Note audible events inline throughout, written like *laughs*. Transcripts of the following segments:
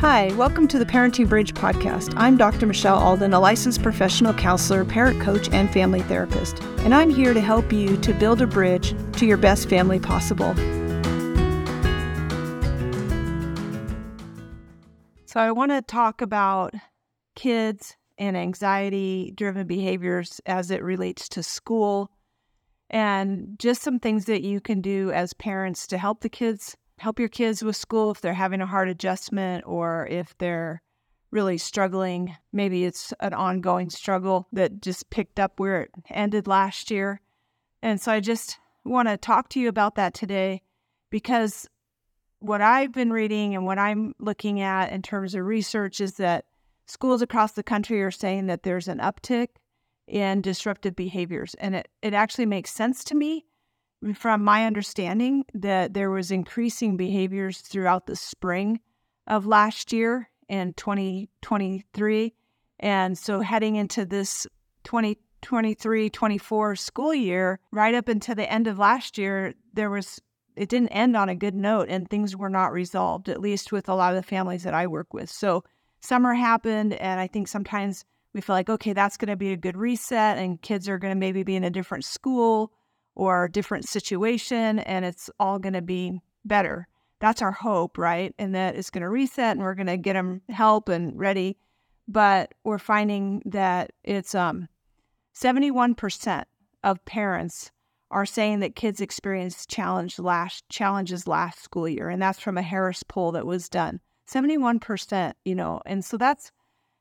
Hi, welcome to the Parenting Bridge podcast. I'm Dr. Michelle Alden, a licensed professional counselor, parent coach, and family therapist, and I'm here to help you to build a bridge to your best family possible. So, I want to talk about kids and anxiety driven behaviors as it relates to school and just some things that you can do as parents to help the kids help your kids with school if they're having a hard adjustment or if they're really struggling. Maybe it's an ongoing struggle that just picked up where it ended last year. And so I just want to talk to you about that today because what I've been reading and what I'm looking at in terms of research is that schools across the country are saying that there's an uptick in disruptive behaviors. And it, it actually makes sense to me from my understanding, that there was increasing behaviors throughout the spring of last year in 2023. And so heading into this 2023 24 school year, right up until the end of last year, there was it didn't end on a good note and things were not resolved, at least with a lot of the families that I work with. So summer happened, and I think sometimes we feel like, okay, that's going to be a good reset, and kids are going to maybe be in a different school or different situation and it's all going to be better. That's our hope, right? And that it's going to reset and we're going to get them help and ready. But we're finding that it's um 71% of parents are saying that kids experienced challenge last challenges last school year and that's from a Harris poll that was done. 71%, you know. And so that's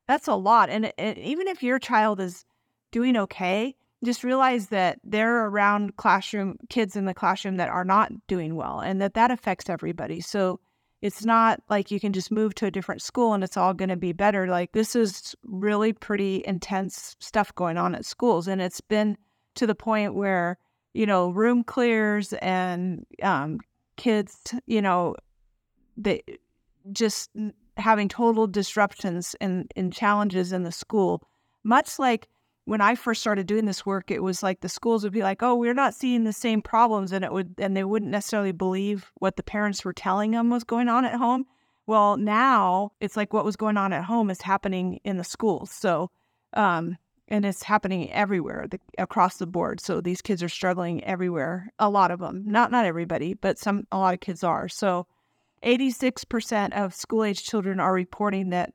that's a lot and, and even if your child is doing okay, just realize that they're around classroom kids in the classroom that are not doing well and that that affects everybody. So it's not like you can just move to a different school and it's all going to be better. Like this is really pretty intense stuff going on at schools and it's been to the point where you know room clears and um, kids you know they just having total disruptions and, and challenges in the school much like when I first started doing this work, it was like the schools would be like, "Oh, we're not seeing the same problems," and it would, and they wouldn't necessarily believe what the parents were telling them was going on at home. Well, now it's like what was going on at home is happening in the schools. So, um, and it's happening everywhere the, across the board. So these kids are struggling everywhere. A lot of them, not not everybody, but some a lot of kids are. So, eighty six percent of school age children are reporting that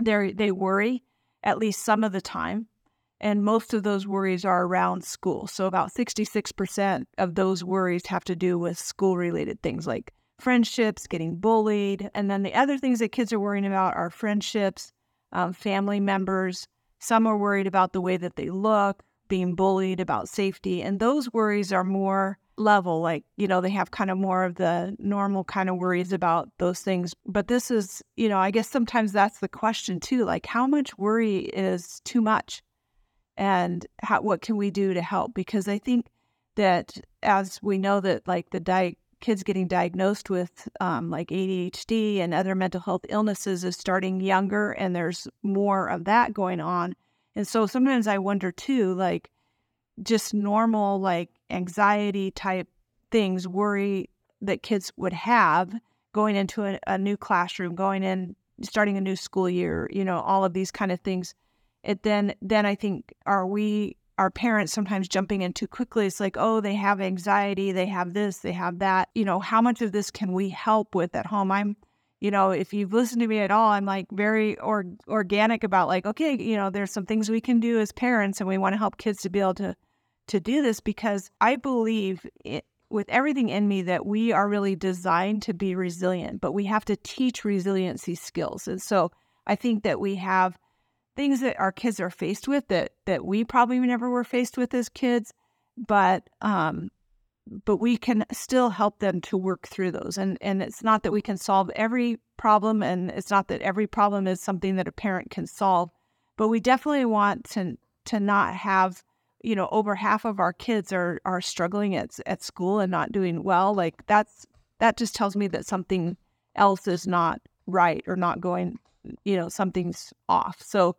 they they worry at least some of the time and most of those worries are around school. So, about 66% of those worries have to do with school related things like friendships, getting bullied. And then the other things that kids are worrying about are friendships, um, family members. Some are worried about the way that they look, being bullied, about safety. And those worries are more level, like, you know, they have kind of more of the normal kind of worries about those things. But this is, you know, I guess sometimes that's the question too like, how much worry is too much? And how, what can we do to help? Because I think that as we know that like the di- kids getting diagnosed with um, like ADHD and other mental health illnesses is starting younger, and there's more of that going on. And so sometimes I wonder too, like just normal like anxiety type things, worry that kids would have going into a, a new classroom, going in, starting a new school year, you know, all of these kind of things it then then I think are we our parents sometimes jumping in too quickly. It's like, oh, they have anxiety, they have this, they have that. You know, how much of this can we help with at home? I'm, you know, if you've listened to me at all, I'm like very or, organic about like, okay, you know, there's some things we can do as parents, and we want to help kids to be able to to do this because I believe it, with everything in me that we are really designed to be resilient, but we have to teach resiliency skills, and so I think that we have things that our kids are faced with that that we probably never were faced with as kids but um but we can still help them to work through those. And and it's not that we can solve every problem and it's not that every problem is something that a parent can solve but we definitely want to to not have you know over half of our kids are are struggling at at school and not doing well. Like that's that just tells me that something else is not right or not going you know something's off. So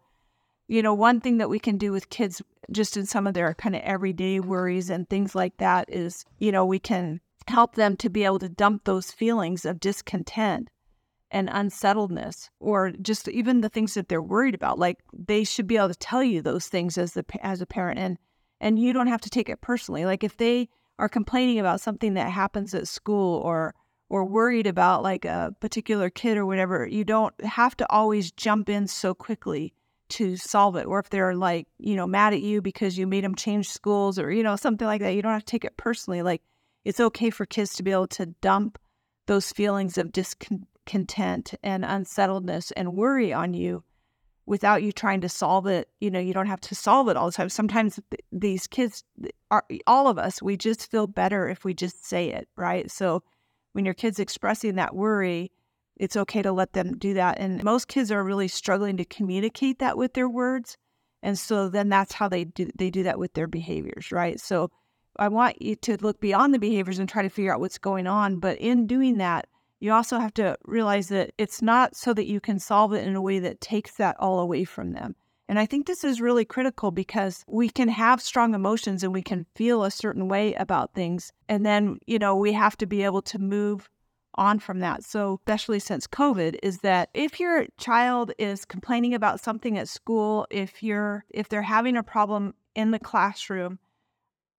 you know, one thing that we can do with kids just in some of their kind of everyday worries and things like that is, you know, we can help them to be able to dump those feelings of discontent and unsettledness or just even the things that they're worried about. Like they should be able to tell you those things as the as a parent and and you don't have to take it personally. Like if they are complaining about something that happens at school or or worried about like a particular kid or whatever you don't have to always jump in so quickly to solve it or if they're like you know mad at you because you made them change schools or you know something like that you don't have to take it personally like it's okay for kids to be able to dump those feelings of discontent and unsettledness and worry on you without you trying to solve it. You know, you don't have to solve it all the time. Sometimes th- these kids are all of us, we just feel better if we just say it, right? So when your kid's expressing that worry, it's okay to let them do that. And most kids are really struggling to communicate that with their words. And so then that's how they do they do that with their behaviors, right? So I want you to look beyond the behaviors and try to figure out what's going on. But in doing that, you also have to realize that it's not so that you can solve it in a way that takes that all away from them. And I think this is really critical because we can have strong emotions and we can feel a certain way about things. And then, you know, we have to be able to move on from that. So, especially since COVID, is that if your child is complaining about something at school, if you're if they're having a problem in the classroom,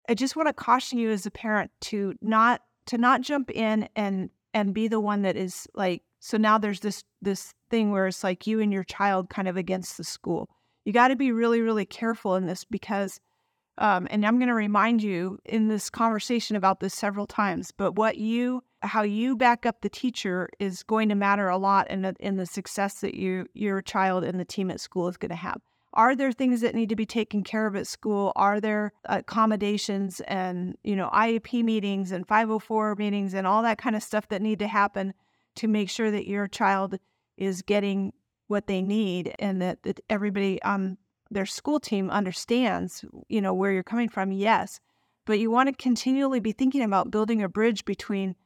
I just want to caution you as a parent to not to not jump in and and be the one that is like so now there's this this thing where it's like you and your child kind of against the school. You got to be really really careful in this because um, and I'm going to remind you in this conversation about this several times, but what you how you back up the teacher is going to matter a lot in the, in the success that you your child and the team at school is going to have. Are there things that need to be taken care of at school? Are there accommodations and, you know, IEP meetings and 504 meetings and all that kind of stuff that need to happen to make sure that your child is getting what they need and that, that everybody on their school team understands, you know, where you're coming from? Yes. But you want to continually be thinking about building a bridge between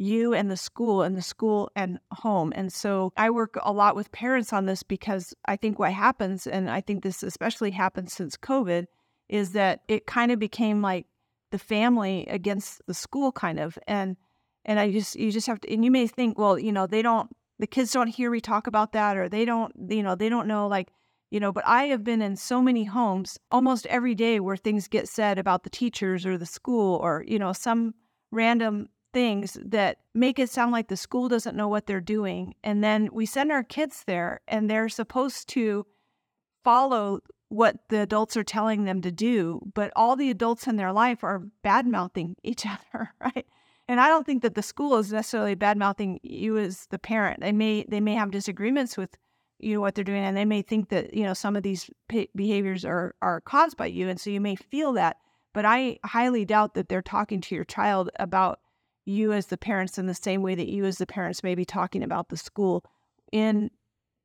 you and the school and the school and home. And so I work a lot with parents on this because I think what happens, and I think this especially happened since COVID, is that it kind of became like the family against the school kind of. And and I just you just have to and you may think, well, you know, they don't the kids don't hear me talk about that or they don't, you know, they don't know like you know, but I have been in so many homes almost every day where things get said about the teachers or the school or, you know, some random things that make it sound like the school doesn't know what they're doing. And then we send our kids there and they're supposed to follow what the adults are telling them to do, but all the adults in their life are bad mouthing each *laughs* other, right? And I don't think that the school is necessarily bad mouthing you as the parent. They may they may have disagreements with you know what they're doing, and they may think that you know some of these behaviors are are caused by you, and so you may feel that. But I highly doubt that they're talking to your child about you as the parents in the same way that you as the parents may be talking about the school in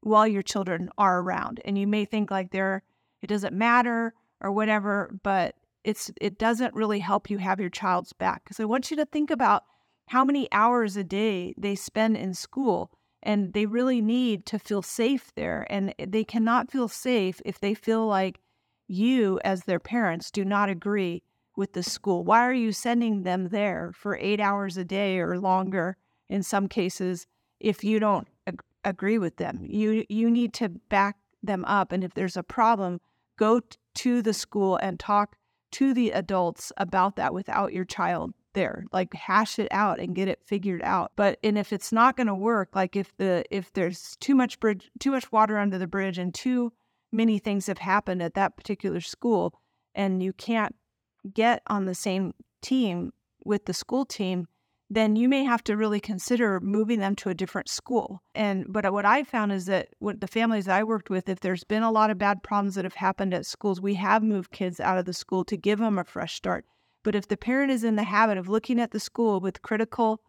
while your children are around. And you may think like they're it doesn't matter or whatever but it's it doesn't really help you have your child's back. Because i want you to think about how many hours a day they spend in school and they really need to feel safe there. And they cannot feel safe if they feel like you as their parents do not agree with the school? Why are you sending them there for eight hours a day or longer in some cases if you don't ag- agree with them? You you need to back them up, and if there's a problem, go t- to the school and talk to the adults about that without your child there like hash it out and get it figured out but and if it's not going to work like if the if there's too much bridge too much water under the bridge and too many things have happened at that particular school and you can't get on the same team with the school team, then you may have to really consider moving them to a different school. And but what I found is that what the families I worked with, if there's been a lot of bad problems that have happened at schools, we have moved kids out of the school to give them a fresh start. But if the parent is in the habit of looking at the school with critical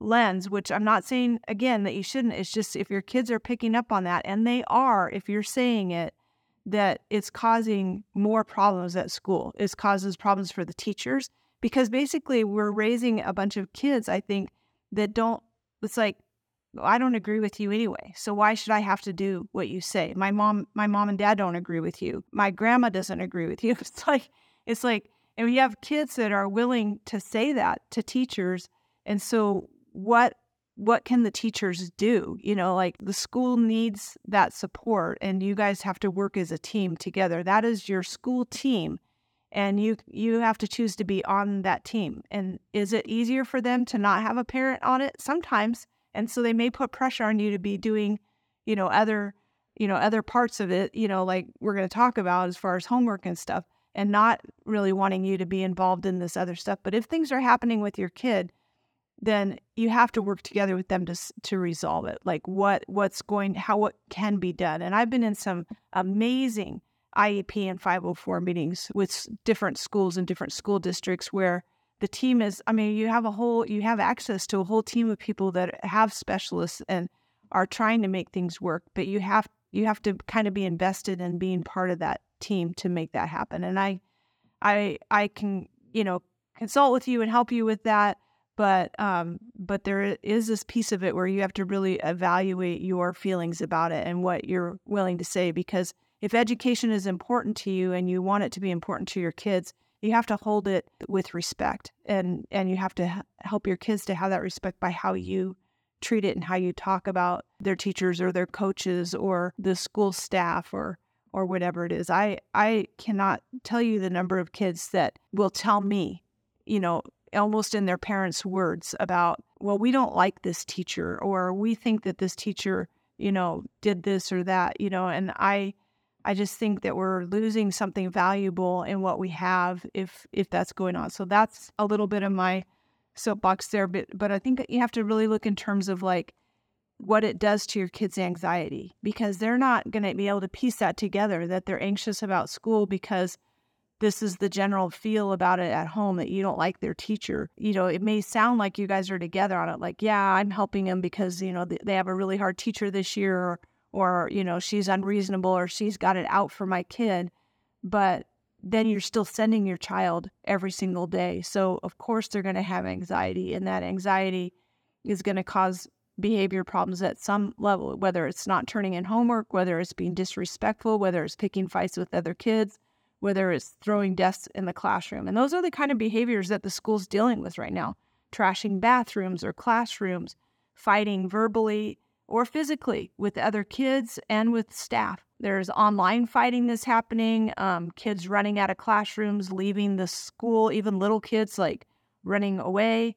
lens, which I'm not saying again that you shouldn't, it's just if your kids are picking up on that, and they are, if you're saying it, that it's causing more problems at school. It causes problems for the teachers because basically we're raising a bunch of kids, I think, that don't, it's like, I don't agree with you anyway. So why should I have to do what you say? My mom, my mom and dad don't agree with you. My grandma doesn't agree with you. *laughs* It's like, it's like, and we have kids that are willing to say that to teachers. And so what what can the teachers do? You know, like the school needs that support and you guys have to work as a team together. That is your school team and you you have to choose to be on that team. And is it easier for them to not have a parent on it? Sometimes. And so they may put pressure on you to be doing, you know, other, you know, other parts of it, you know, like we're going to talk about as far as homework and stuff and not really wanting you to be involved in this other stuff. But if things are happening with your kid, then you have to work together with them to to resolve it. Like what what's going how what can be done. And I've been in some amazing IEP and 504 meetings with different schools and different school districts where the team is I mean you have a whole you have access to a whole team of people that have specialists and are trying to make things work, but you have you have to kind of be invested in being part of that team to make that happen. And I I I can, you know, consult with you and help you with that but um, but there is this piece of it where you have to really evaluate your feelings about it and what you're willing to say because if education is important to you and you want it to be important to your kids you have to hold it with respect and and you have to help your kids to have that respect by how you treat it and how you talk about their teachers or their coaches or the school staff or or whatever it is. I i cannot tell you the number of kids that will tell me you know almost in their parents' words about, well, we don't like this teacher, or we think that this teacher, you know, did this or that, you know, and I, I just think that we're losing something valuable in what we have if if that's going on. So that's a little bit of my soapbox there, but but I think you have to really look in terms of like what it does to your kids' anxiety because they're not going to be able to piece that together that they're anxious about school because this is the general feel about it at home that you don't like their teacher. You know, it may sound like you guys are together on it, like, yeah, I'm helping them because, you know, they have a really hard teacher this year, or, or, you know, she's unreasonable or she's got it out for my kid. But then you're still sending your child every single day. So, of course, they're going to have anxiety, and that anxiety is going to cause behavior problems at some level, whether it's not turning in homework, whether it's being disrespectful, whether it's picking fights with other kids whether it's throwing desks in the classroom. And those are the kind of behaviors that the school's dealing with right now trashing bathrooms or classrooms, fighting verbally or physically with other kids and with staff. There's online fighting that's happening, um, kids running out of classrooms, leaving the school, even little kids like running away.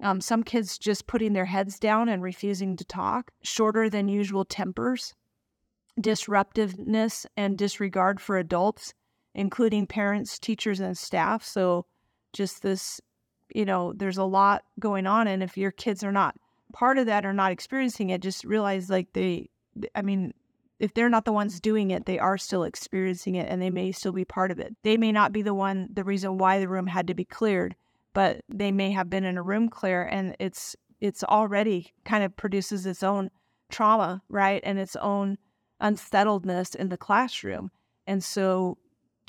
Um, some kids just putting their heads down and refusing to talk, shorter than usual tempers, disruptiveness, and disregard for adults including parents, teachers, and staff. So just this, you know, there's a lot going on. And if your kids are not part of that or not experiencing it, just realize like they, I mean, if they're not the ones doing it, they are still experiencing it and they may still be part of it. They may not be the one, the reason why the room had to be cleared, but they may have been in a room clear and it's, it's already kind of produces its own trauma, right? And its own unsettledness in the classroom. And so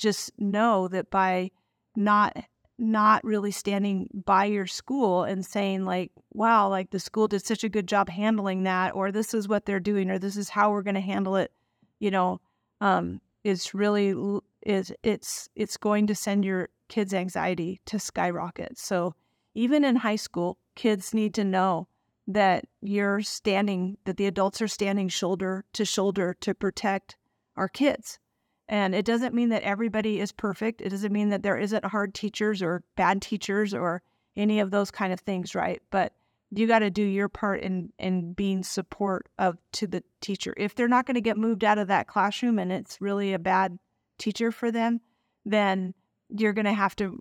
just know that by not not really standing by your school and saying like wow like the school did such a good job handling that or this is what they're doing or this is how we're going to handle it you know um it's really is it's it's going to send your kids anxiety to skyrocket. So even in high school kids need to know that you're standing that the adults are standing shoulder to shoulder to protect our kids and it doesn't mean that everybody is perfect. It doesn't mean that there isn't hard teachers or bad teachers or any of those kind of things, right? But you got to do your part in in being support of to the teacher. If they're not going to get moved out of that classroom and it's really a bad teacher for them, then you're going to have to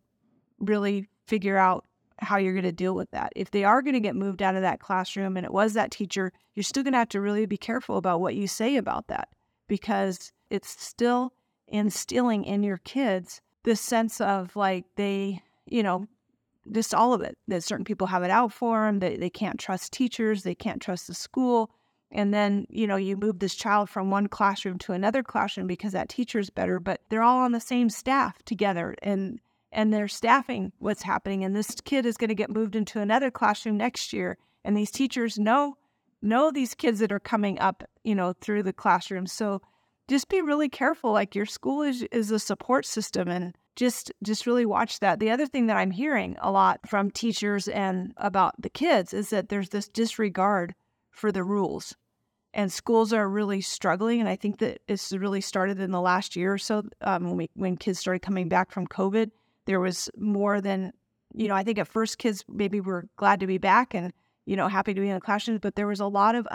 really figure out how you're going to deal with that. If they are going to get moved out of that classroom and it was that teacher, you're still going to have to really be careful about what you say about that because it's still instilling in your kids this sense of like they, you know, just all of it that certain people have it out for them, that they can't trust teachers, they can't trust the school. And then, you know, you move this child from one classroom to another classroom because that teacher's better, but they're all on the same staff together and and they're staffing what's happening. And this kid is going to get moved into another classroom next year. And these teachers know know these kids that are coming up, you know, through the classroom. So just be really careful. Like your school is is a support system, and just just really watch that. The other thing that I'm hearing a lot from teachers and about the kids is that there's this disregard for the rules. And schools are really struggling, and I think that it's really started in the last year or so um, when we when kids started coming back from COVID. There was more than you know. I think at first kids maybe were glad to be back and you know happy to be in the classrooms, but there was a lot of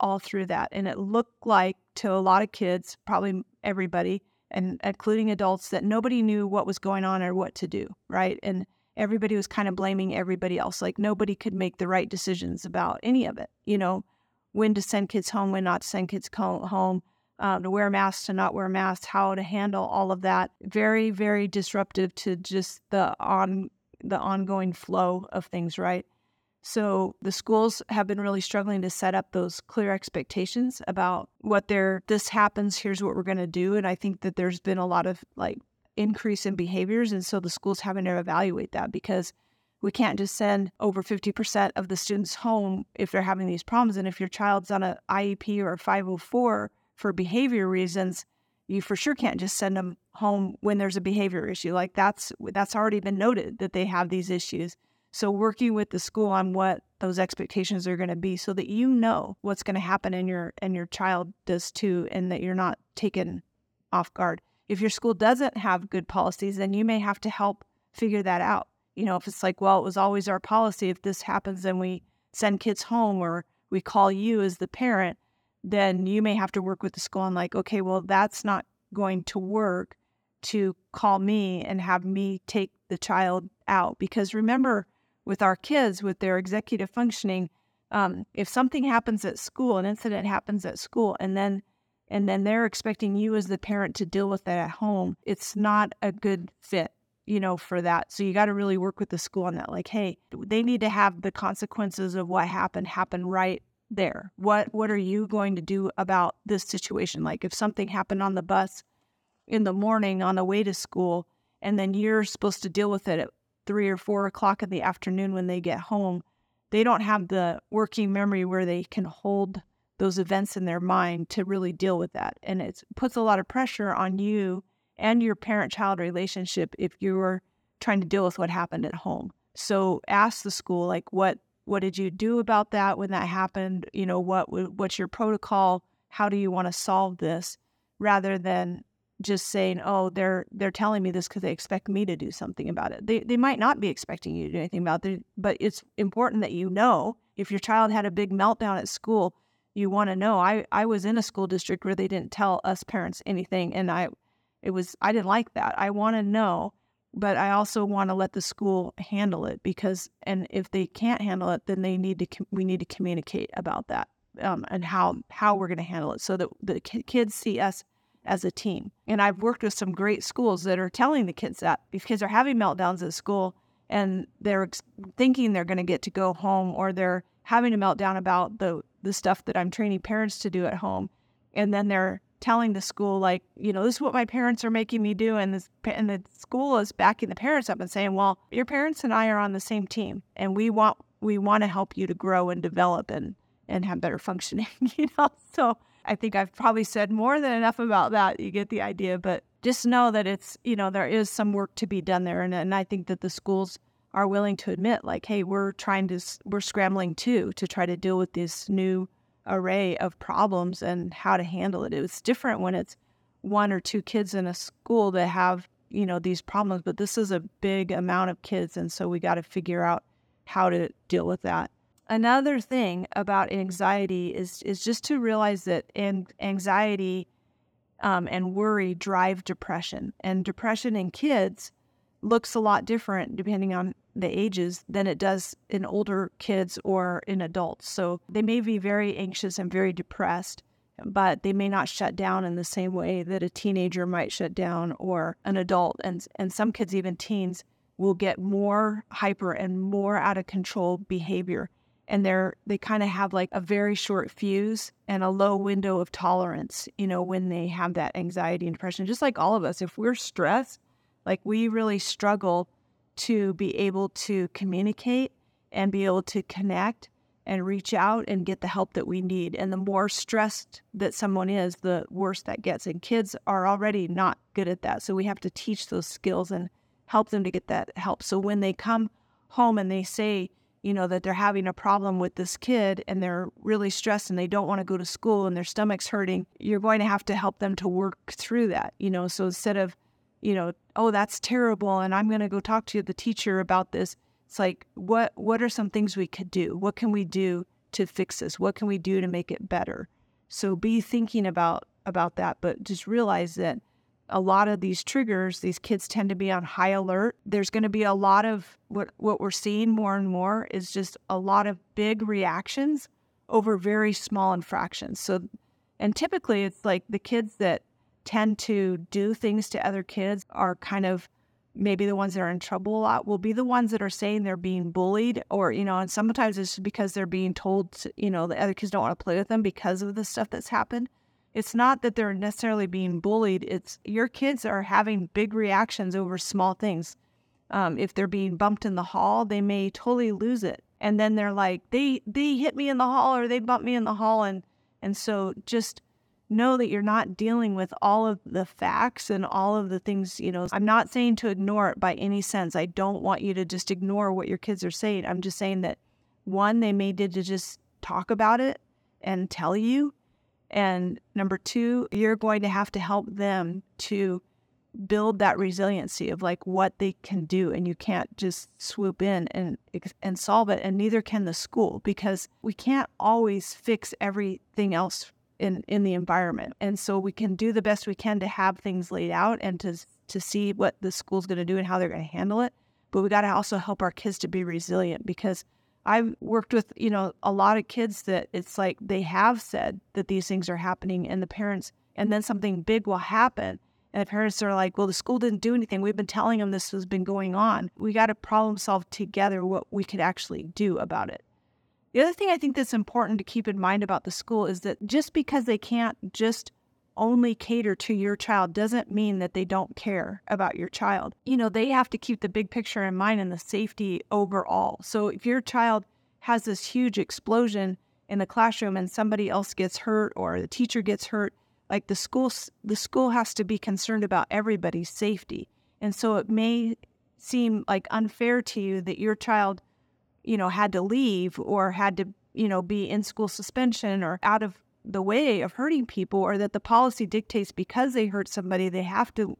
all through that, and it looked like to a lot of kids, probably everybody, and including adults, that nobody knew what was going on or what to do, right? And everybody was kind of blaming everybody else. Like nobody could make the right decisions about any of it, you know, when to send kids home, when not to send kids home, um, to wear masks, to not wear masks, how to handle all of that. Very, very disruptive to just the on the ongoing flow of things, right? So the schools have been really struggling to set up those clear expectations about what they're this happens, here's what we're going to do. And I think that there's been a lot of like increase in behaviors. And so the schools having to evaluate that because we can't just send over 50% of the students home if they're having these problems. And if your child's on a IEP or a 504 for behavior reasons, you for sure can't just send them home when there's a behavior issue. Like that's that's already been noted that they have these issues. So working with the school on what those expectations are going to be so that you know what's going to happen and your and your child does too and that you're not taken off guard. If your school doesn't have good policies, then you may have to help figure that out. You know, if it's like, well, it was always our policy if this happens then we send kids home or we call you as the parent, then you may have to work with the school on like, okay, well, that's not going to work to call me and have me take the child out because remember with our kids with their executive functioning um, if something happens at school an incident happens at school and then and then they're expecting you as the parent to deal with that at home it's not a good fit you know for that. So you got to really work with the school on that like hey they need to have the consequences of what happened happen right there. What what are you going to do about this situation? Like if something happened on the bus in the morning on the way to school and then you're supposed to deal with it at three or four o'clock in the afternoon when they get home, they don't have the working memory where they can hold those events in their mind to really deal with that. And it puts a lot of pressure on you and your parent child relationship if you're trying to deal with what happened at home. So ask the school like what what did you do about that when that happened? You know, what what's your protocol? How do you want to solve this rather than just saying, "Oh, they're they're telling me this because they expect me to do something about it." They they might not be expecting you to do anything about it, but it's important that you know if your child had a big meltdown at school, you want to know. I I was in a school district where they didn't tell us parents anything, and I it was I didn't like that. I want to know, but I also want to let the school handle it because and if they can't handle it, then they need to we need to communicate about that um, and how how we're going to handle it so that the kids see us as a team. And I've worked with some great schools that are telling the kids that if kids are having meltdowns at school and they're thinking they're going to get to go home or they're having a meltdown about the the stuff that I'm training parents to do at home and then they're telling the school like, you know, this is what my parents are making me do and this and the school is backing the parents up and saying, "Well, your parents and I are on the same team and we want we want to help you to grow and develop and and have better functioning, *laughs* you know." So I think I've probably said more than enough about that. You get the idea, but just know that it's, you know, there is some work to be done there. And, and I think that the schools are willing to admit, like, hey, we're trying to, we're scrambling too to try to deal with this new array of problems and how to handle it. It's different when it's one or two kids in a school that have, you know, these problems, but this is a big amount of kids. And so we got to figure out how to deal with that. Another thing about anxiety is is just to realize that anxiety um, and worry drive depression, and depression in kids looks a lot different depending on the ages than it does in older kids or in adults. So they may be very anxious and very depressed, but they may not shut down in the same way that a teenager might shut down or an adult. And and some kids, even teens, will get more hyper and more out of control behavior and they're they kind of have like a very short fuse and a low window of tolerance you know when they have that anxiety and depression just like all of us if we're stressed like we really struggle to be able to communicate and be able to connect and reach out and get the help that we need. And the more stressed that someone is, the worse that gets. And kids are already not good at that. So we have to teach those skills and help them to get that help. So when they come home and they say, you know, that they're having a problem with this kid and they're really stressed and they don't want to go to school and their stomach's hurting, you're going to have to help them to work through that, you know. So instead of, you know, oh, that's terrible and I'm going to go talk to the teacher about this, it's like, what what are some things we could do? What can we do to fix this? What can we do to make it better? So be thinking about about that, but just realize that a lot of these triggers, these kids tend to be on high alert. There's going to be a lot of what what we're seeing more and more is just a lot of big reactions over very small infractions. So and typically it's like the kids that tend to do things to other kids are kind of maybe the ones that are in trouble a lot will be the ones that are saying they're being bullied or you know and sometimes it's because they're being told to, you know the other kids don't want to play with them because of the stuff that's happened it's not that they're necessarily being bullied it's your kids are having big reactions over small things um, if they're being bumped in the hall they may totally lose it and then they're like they they hit me in the hall or they bumped me in the hall and and so just know that you're not dealing with all of the facts and all of the things, you know. I'm not saying to ignore it by any sense. I don't want you to just ignore what your kids are saying. I'm just saying that one, they may need to just talk about it and tell you. And number two, you're going to have to help them to build that resiliency of like what they can do and you can't just swoop in and and solve it and neither can the school because we can't always fix everything else in in the environment. And so we can do the best we can to have things laid out and to to see what the school's going to do and how they're going to handle it. But we got to also help our kids to be resilient because I've worked with, you know, a lot of kids that it's like they have said that these things are happening and the parents and then something big will happen and the parents are like, well, the school didn't do anything. We've been telling them this has been going on. We got to problem solve together what we could actually do about it. The other thing I think that's important to keep in mind about the school is that just because they can't just only cater to your child doesn't mean that they don't care about your child. You know, they have to keep the big picture in mind and the safety overall. So if your child has this huge explosion in the classroom and somebody else gets hurt or the teacher gets hurt, like the school the school has to be concerned about everybody's safety. And so it may seem like unfair to you that your child you know, had to leave or had to, you know, be in school suspension or out of the way of hurting people, or that the policy dictates because they hurt somebody, they have to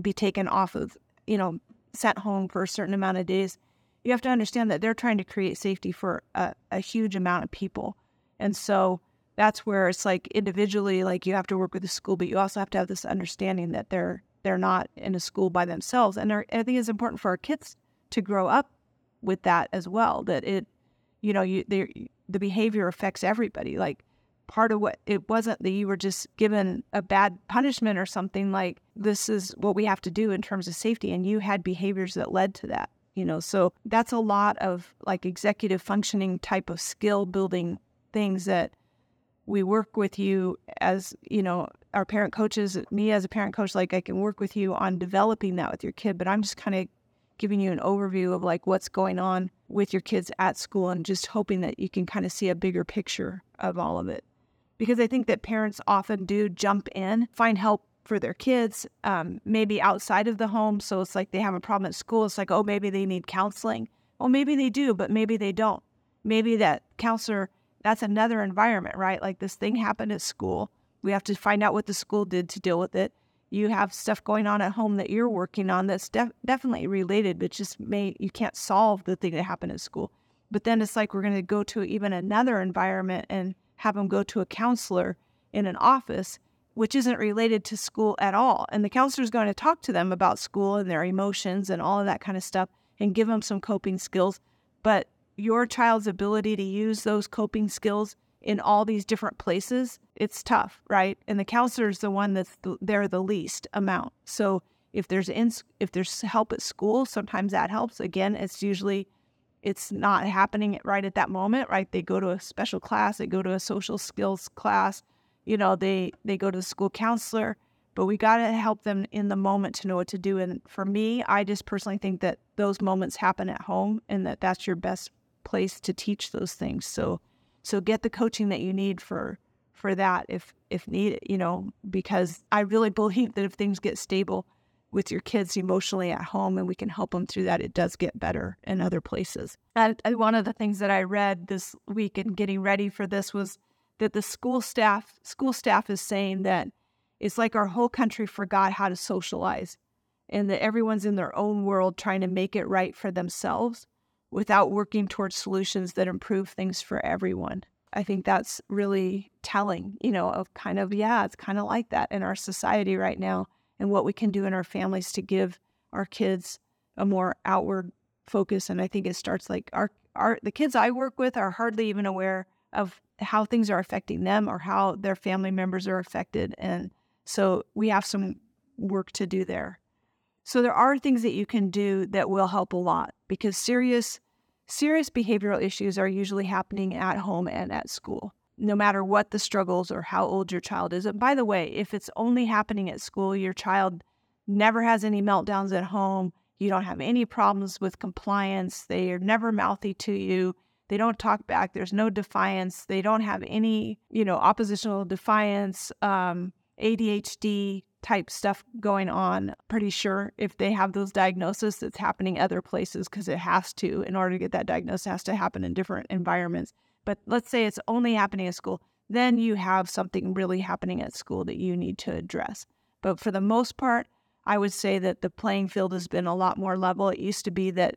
be taken off of, you know, sent home for a certain amount of days. You have to understand that they're trying to create safety for a, a huge amount of people. And so that's where it's like individually, like you have to work with the school, but you also have to have this understanding that they're they're not in a school by themselves. And I think it's important for our kids to grow up with that as well. That it, you know, you the the behavior affects everybody. Like part of what it wasn't that you were just given a bad punishment or something. Like this is what we have to do in terms of safety, and you had behaviors that led to that. You know, so that's a lot of like executive functioning type of skill building things that we work with you as you know our parent coaches me as a parent coach like i can work with you on developing that with your kid but i'm just kind of giving you an overview of like what's going on with your kids at school and just hoping that you can kind of see a bigger picture of all of it. Because I think that parents often do jump in, find help for their kids, um, maybe outside of the home. So it's like they have a problem at school. It's like, oh, maybe they need counseling. Well, maybe they do, but maybe they don't. Maybe that counselor, that's another environment, right? Like this thing happened at school. We have to find out what the school did to deal with it you have stuff going on at home that you're working on that's def- definitely related, but just may you can't solve the thing that happened at school. But then it's like we're going to go to even another environment and have them go to a counselor in an office, which isn't related to school at all. And the counselor is going to talk to them about school and their emotions and all of that kind of stuff and give them some coping skills. But your child's ability to use those coping skills in all these different places, it's tough, right? And the counselor is the one that's the, there the least amount. So if there's in, if there's help at school, sometimes that helps. Again, it's usually it's not happening right at that moment, right? They go to a special class, they go to a social skills class, you know, they they go to the school counselor, but we got to help them in the moment to know what to do. And for me, I just personally think that those moments happen at home and that that's your best place to teach those things. So so get the coaching that you need for for that if if needed, you know, because I really believe that if things get stable with your kids emotionally at home and we can help them through that, it does get better in other places. And one of the things that I read this week in getting ready for this was that the school staff school staff is saying that it's like our whole country forgot how to socialize and that everyone's in their own world trying to make it right for themselves without working towards solutions that improve things for everyone. I think that's really telling, you know, of kind of, yeah, it's kind of like that in our society right now and what we can do in our families to give our kids a more outward focus. And I think it starts like our, our the kids I work with are hardly even aware of how things are affecting them or how their family members are affected. And so we have some work to do there. So there are things that you can do that will help a lot because serious serious behavioral issues are usually happening at home and at school. No matter what the struggles or how old your child is. And by the way, if it's only happening at school, your child never has any meltdowns at home, you don't have any problems with compliance, they are never mouthy to you, they don't talk back, there's no defiance, they don't have any, you know, oppositional defiance, um, ADHD, type stuff going on. Pretty sure if they have those diagnoses, it's happening other places because it has to. In order to get that diagnosis, has to happen in different environments. But let's say it's only happening at school, then you have something really happening at school that you need to address. But for the most part, I would say that the playing field has been a lot more level. It used to be that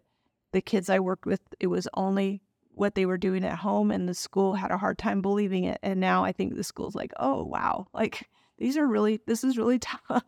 the kids I worked with, it was only what they were doing at home, and the school had a hard time believing it. And now I think the school's like, oh, wow, like these are really, this is really *laughs* tough.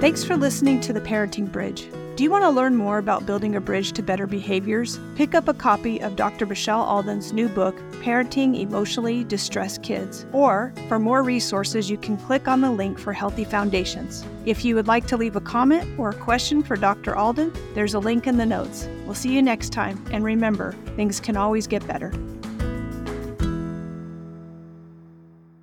Thanks for listening to The Parenting Bridge. Do you want to learn more about building a bridge to better behaviors? Pick up a copy of Dr. Michelle Alden's new book, Parenting Emotionally Distressed Kids. Or, for more resources, you can click on the link for Healthy Foundations. If you would like to leave a comment or a question for Dr. Alden, there's a link in the notes. We'll see you next time, and remember, things can always get better.